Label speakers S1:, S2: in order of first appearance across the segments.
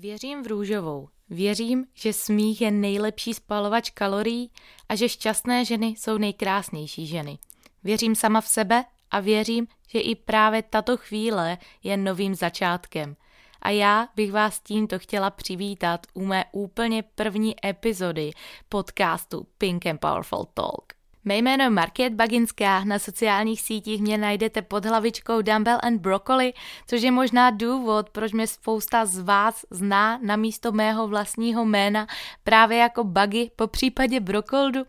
S1: Věřím v růžovou. Věřím, že smích je nejlepší spalovač kalorií a že šťastné ženy jsou nejkrásnější ženy. Věřím sama v sebe a věřím, že i právě tato chvíle je novým začátkem. A já bych vás tímto chtěla přivítat u mé úplně první epizody podcastu Pink and Powerful Talk. Mé jméno je Market Baginská, na sociálních sítích mě najdete pod hlavičkou Dumbbell and Broccoli, což je možná důvod, proč mě spousta z vás zná na místo mého vlastního jména právě jako Buggy, po případě Brokoldu.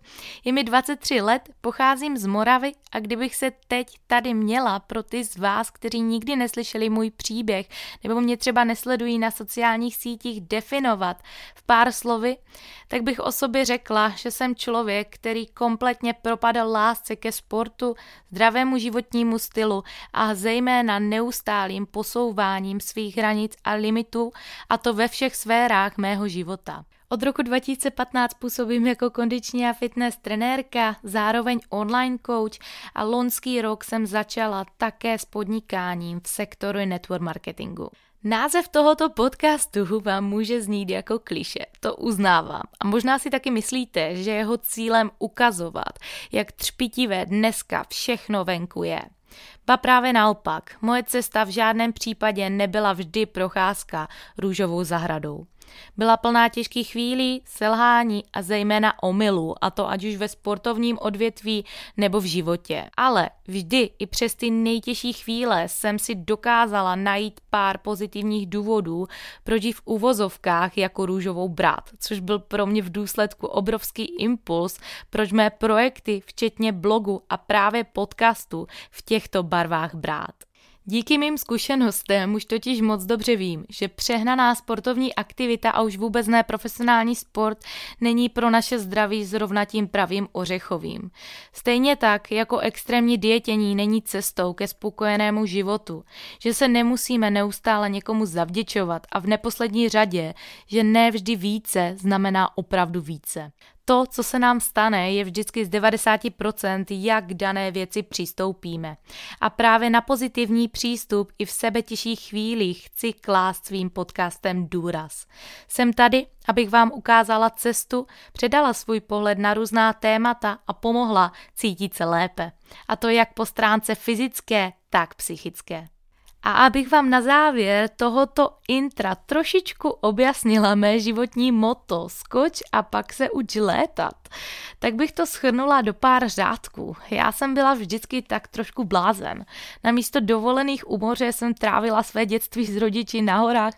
S1: Je mi 23 let, pocházím z Moravy a kdybych se teď tady měla pro ty z vás, kteří nikdy neslyšeli můj příběh nebo mě třeba nesledují na sociálních sítích definovat v pár slovy, tak bych o sobě řekla, že jsem člověk, který kompletně propadal lásce ke sportu, zdravému životnímu stylu a zejména neustálým posouváním svých hranic a limitů, a to ve všech sférách mého života. Od roku 2015 působím jako kondiční a fitness trenérka, zároveň online coach a loňský rok jsem začala také s podnikáním v sektoru network marketingu. Název tohoto podcastu vám může znít jako kliše, to uznávám. A možná si taky myslíte, že jeho cílem ukazovat, jak třpitivé dneska všechno venku je. Ba právě naopak, moje cesta v žádném případě nebyla vždy procházka růžovou zahradou. Byla plná těžkých chvílí, selhání a zejména omylů, a to ať už ve sportovním odvětví nebo v životě. Ale vždy i přes ty nejtěžší chvíle jsem si dokázala najít pár pozitivních důvodů, proč v uvozovkách jako růžovou brát, což byl pro mě v důsledku obrovský impuls, proč mé projekty, včetně blogu a právě podcastu, v těchto barvách brát. Díky mým zkušenostem už totiž moc dobře vím, že přehnaná sportovní aktivita a už vůbec ne profesionální sport není pro naše zdraví zrovna tím pravým ořechovým. Stejně tak, jako extrémní dietění není cestou ke spokojenému životu, že se nemusíme neustále někomu zavděčovat a v neposlední řadě, že ne vždy více znamená opravdu více to, co se nám stane, je vždycky z 90%, jak k dané věci přistoupíme. A právě na pozitivní přístup i v sebe těžších chvílích chci klást svým podcastem důraz. Jsem tady, abych vám ukázala cestu, předala svůj pohled na různá témata a pomohla cítit se lépe. A to jak po stránce fyzické, tak psychické. A abych vám na závěr tohoto intra trošičku objasnila mé životní moto skoč a pak se uč létat, tak bych to schrnula do pár řádků. Já jsem byla vždycky tak trošku blázen. Na místo dovolených u moře jsem trávila své dětství s rodiči na horách.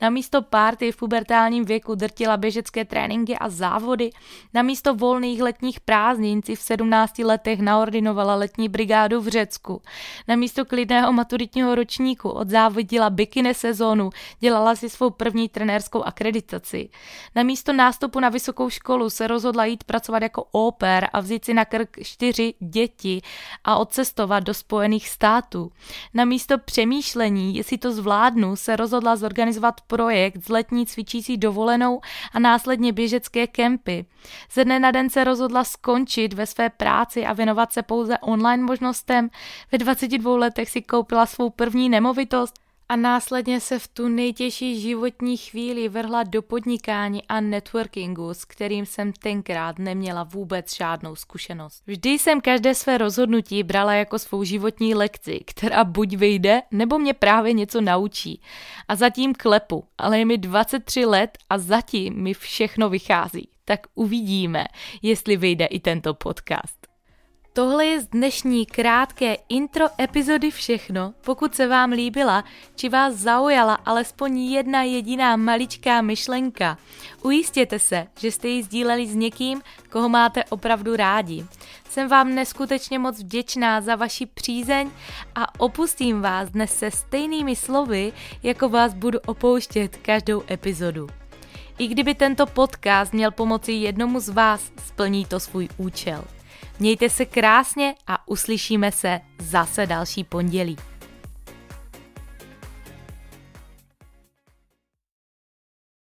S1: Na místo párty v pubertálním věku drtila běžecké tréninky a závody. Na místo volných letních prázdnin si v 17 letech naordinovala letní brigádu v Řecku. Na místo klidného maturitního ročníku odzávodila bikini sezónu, dělala si svou první trenérskou akreditaci. Na místo nástupu na vysokou školu se rozhodla jít pracovat jako oper a vzít si na krk čtyři děti a odcestovat do Spojených států. Na místo přemýšlení, jestli to zvládnu, se rozhodla zorganizovat projekt s letní cvičící dovolenou a následně běžecké kempy. Ze dne na den se rozhodla skončit ve své práci a věnovat se pouze online možnostem. Ve 22 letech si koupila svou první nemovitost a následně se v tu nejtěžší životní chvíli vrhla do podnikání a networkingu, s kterým jsem tenkrát neměla vůbec žádnou zkušenost. Vždy jsem každé své rozhodnutí brala jako svou životní lekci, která buď vyjde, nebo mě právě něco naučí. A zatím klepu, ale je mi 23 let a zatím mi všechno vychází. Tak uvidíme, jestli vyjde i tento podcast. Tohle je z dnešní krátké intro epizody všechno. Pokud se vám líbila, či vás zaujala alespoň jedna jediná maličká myšlenka, ujistěte se, že jste ji sdíleli s někým, koho máte opravdu rádi. Jsem vám neskutečně moc vděčná za vaši přízeň a opustím vás dnes se stejnými slovy, jako vás budu opouštět každou epizodu. I kdyby tento podcast měl pomoci jednomu z vás, splní to svůj účel. Mějte se krásně a uslyšíme se zase další pondělí.